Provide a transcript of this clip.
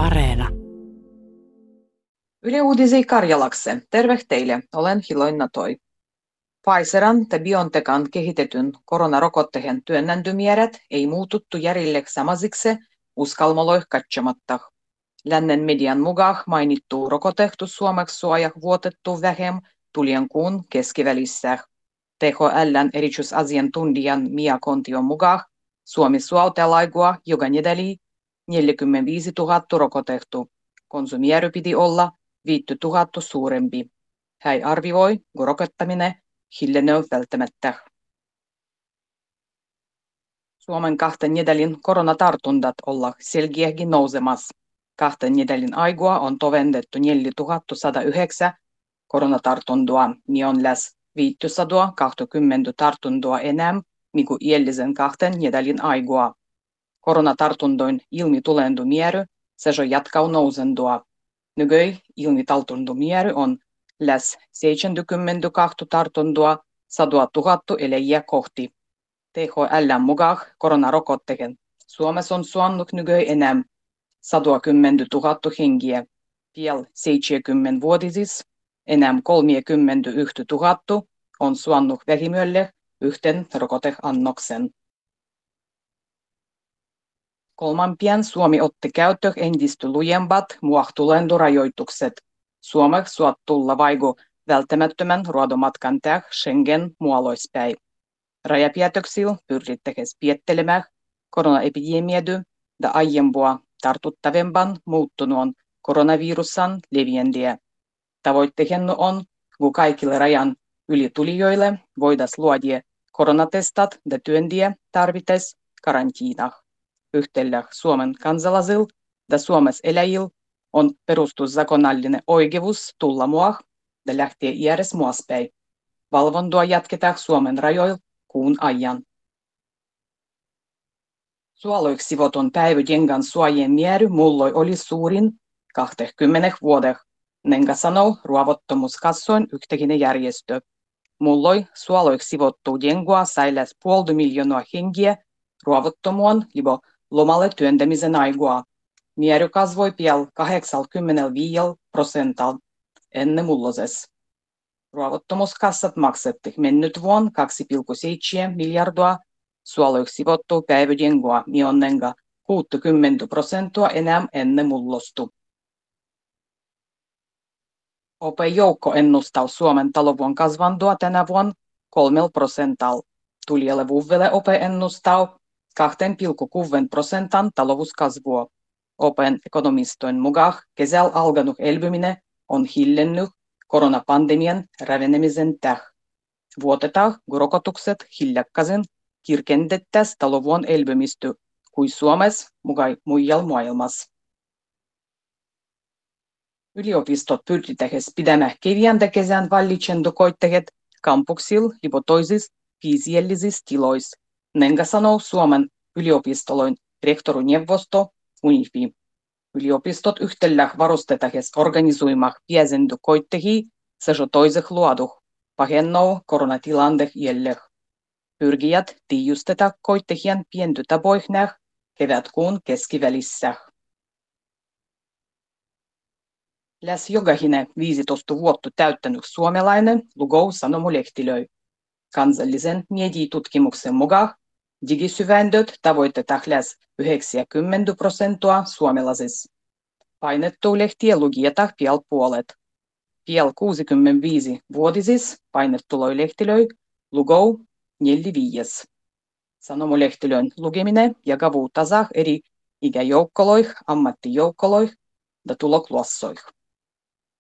Areena. Yle Uudisi Karjalakse. Terve teille, olen Hiloinna Toi. Pfizeran ja BioNTechan kehitetyn koronarokotteen työnnäntymiärät ei muututtu järille samasiksi uskalmoloih katsomatta. Lännen median mukaan mainittu rokotehtu suomeksi suojah vuotettu vähem tulien kuun keskivälissä. THLn erityisasiantuntijan Mia Kontion mukaan Suomi suotelaigua joka nedeli 45 000 rokotehtu. Konsumieri piti olla 5 000 suurempi. Hän arvioi, kun rokottaminen hiljenee välttämättä. Suomen kahten nedelin koronatartuntat olla selkeäkin nousemassa. Kahten nedelin aigua on tovendettu 4109 koronatartuntoa, niin on läs 520 tartuntoa enemmän mikä edellisen kahten nedelin aigua. Ilmitulendumierry se jo jatkau nousendua. Nykyi ilmitaltuntumierry on läs 72 tartuntoa 100 000 eläjiä kohti. THL mukaan koronarokotteen Suomessa on suonnut nykyi enemmän 110 000 hengiä. Piel 70-vuotisis enemmän 31 000 on suonnut vähimölle yhten rokoteannoksen. Kolmampien Suomi otti käyttöön entistä lujemmat muahtulendurajoitukset. Suomeksi suottulla vaigu välttämättömän ruodomatkan täh Schengen muoloispäin. Rajapäätöksillä pyrittekes piettelemään koronaepidemiady ja aiempua tartuttavempan muuttunut koronavirusan leviendiä. Tavoitteena on, kun kaikille rajan ylitulijoille voidaan luoda koronatestat ja työntiä tarvites karantiinah. Yhtellä Suomen kansalaisilla ja Suomessa eläjillä on perustuszakonallinen oikeus tulla mua ja lähteä iäres muaspäin. Valvontoa jatketaan Suomen rajoilla kuun ajan. Suoloiksi sivoton päiväjengan suojien määrä mulloi oli suurin 20 vuodeh. Nenga sanoo ruovottomuuskassoin yhtäkinen järjestö. Mulloi suoloiksi sivottuu jengua sai puolta miljoonaa hengiä ruovottomuon libo lomalle työntämisen aigua. Miery kasvoi pian 85 prosental ennen mulloses. Ruovottomuuskassat maksetti mennyt vuonna 2,7 miljardia suoloiksi sivottuu päiväjengua mionnenga 60 prosenttia enää ennen mullostu. OP-joukko ennustaa Suomen talouden kasvantua tänä vuonna kolmella prosentalla. Tulijalle vuodelle OP ennustaa 2,6 prosentan talouskasvua. Open ekonomistojen mukaan kesällä alkanut elpyminen on hiljennyt koronapandemian rävenemisen täh. Vuotetaan, rokotukset hiljakkaisen kirkentettäisiin talouden elpymistä kuin Suomessa mukaan muijalla maailmassa. Yliopistot pyrkitähes pidämään keviäntä kesän vallitsendo koittehet kampuksil lipo toisis fysiellisis tilois. Nenga sanoo Suomen yliopistoloin rehtoruneuvosto UNIFI. Yliopistot yhtellä varustetahes organisoimah piäsendu koittehi se jo toiseh luoduh. Pahennoo koronatilandeh jälleh. Pyrgijät tiijusteta koittehien pienty tapoihnäh kevätkuun keskivälissä. Läs jokainen 15 vuotta täyttänyt suomalainen lugou sanomulehtilöi. Kansallisen mediatutkimuksen mukaan digisyvändöt tavoitetaan läs 90 prosenttia suomalaisissa. Painettu lehtiä lukijata piel puolet. Piel 65-vuotisis painettuloy lehtilöi lugou 45. Sanomulehtilön lukeminen jakavuu tasah eri ikäjoukkoloih, ammattijoukkoloih ja tulokluossoih.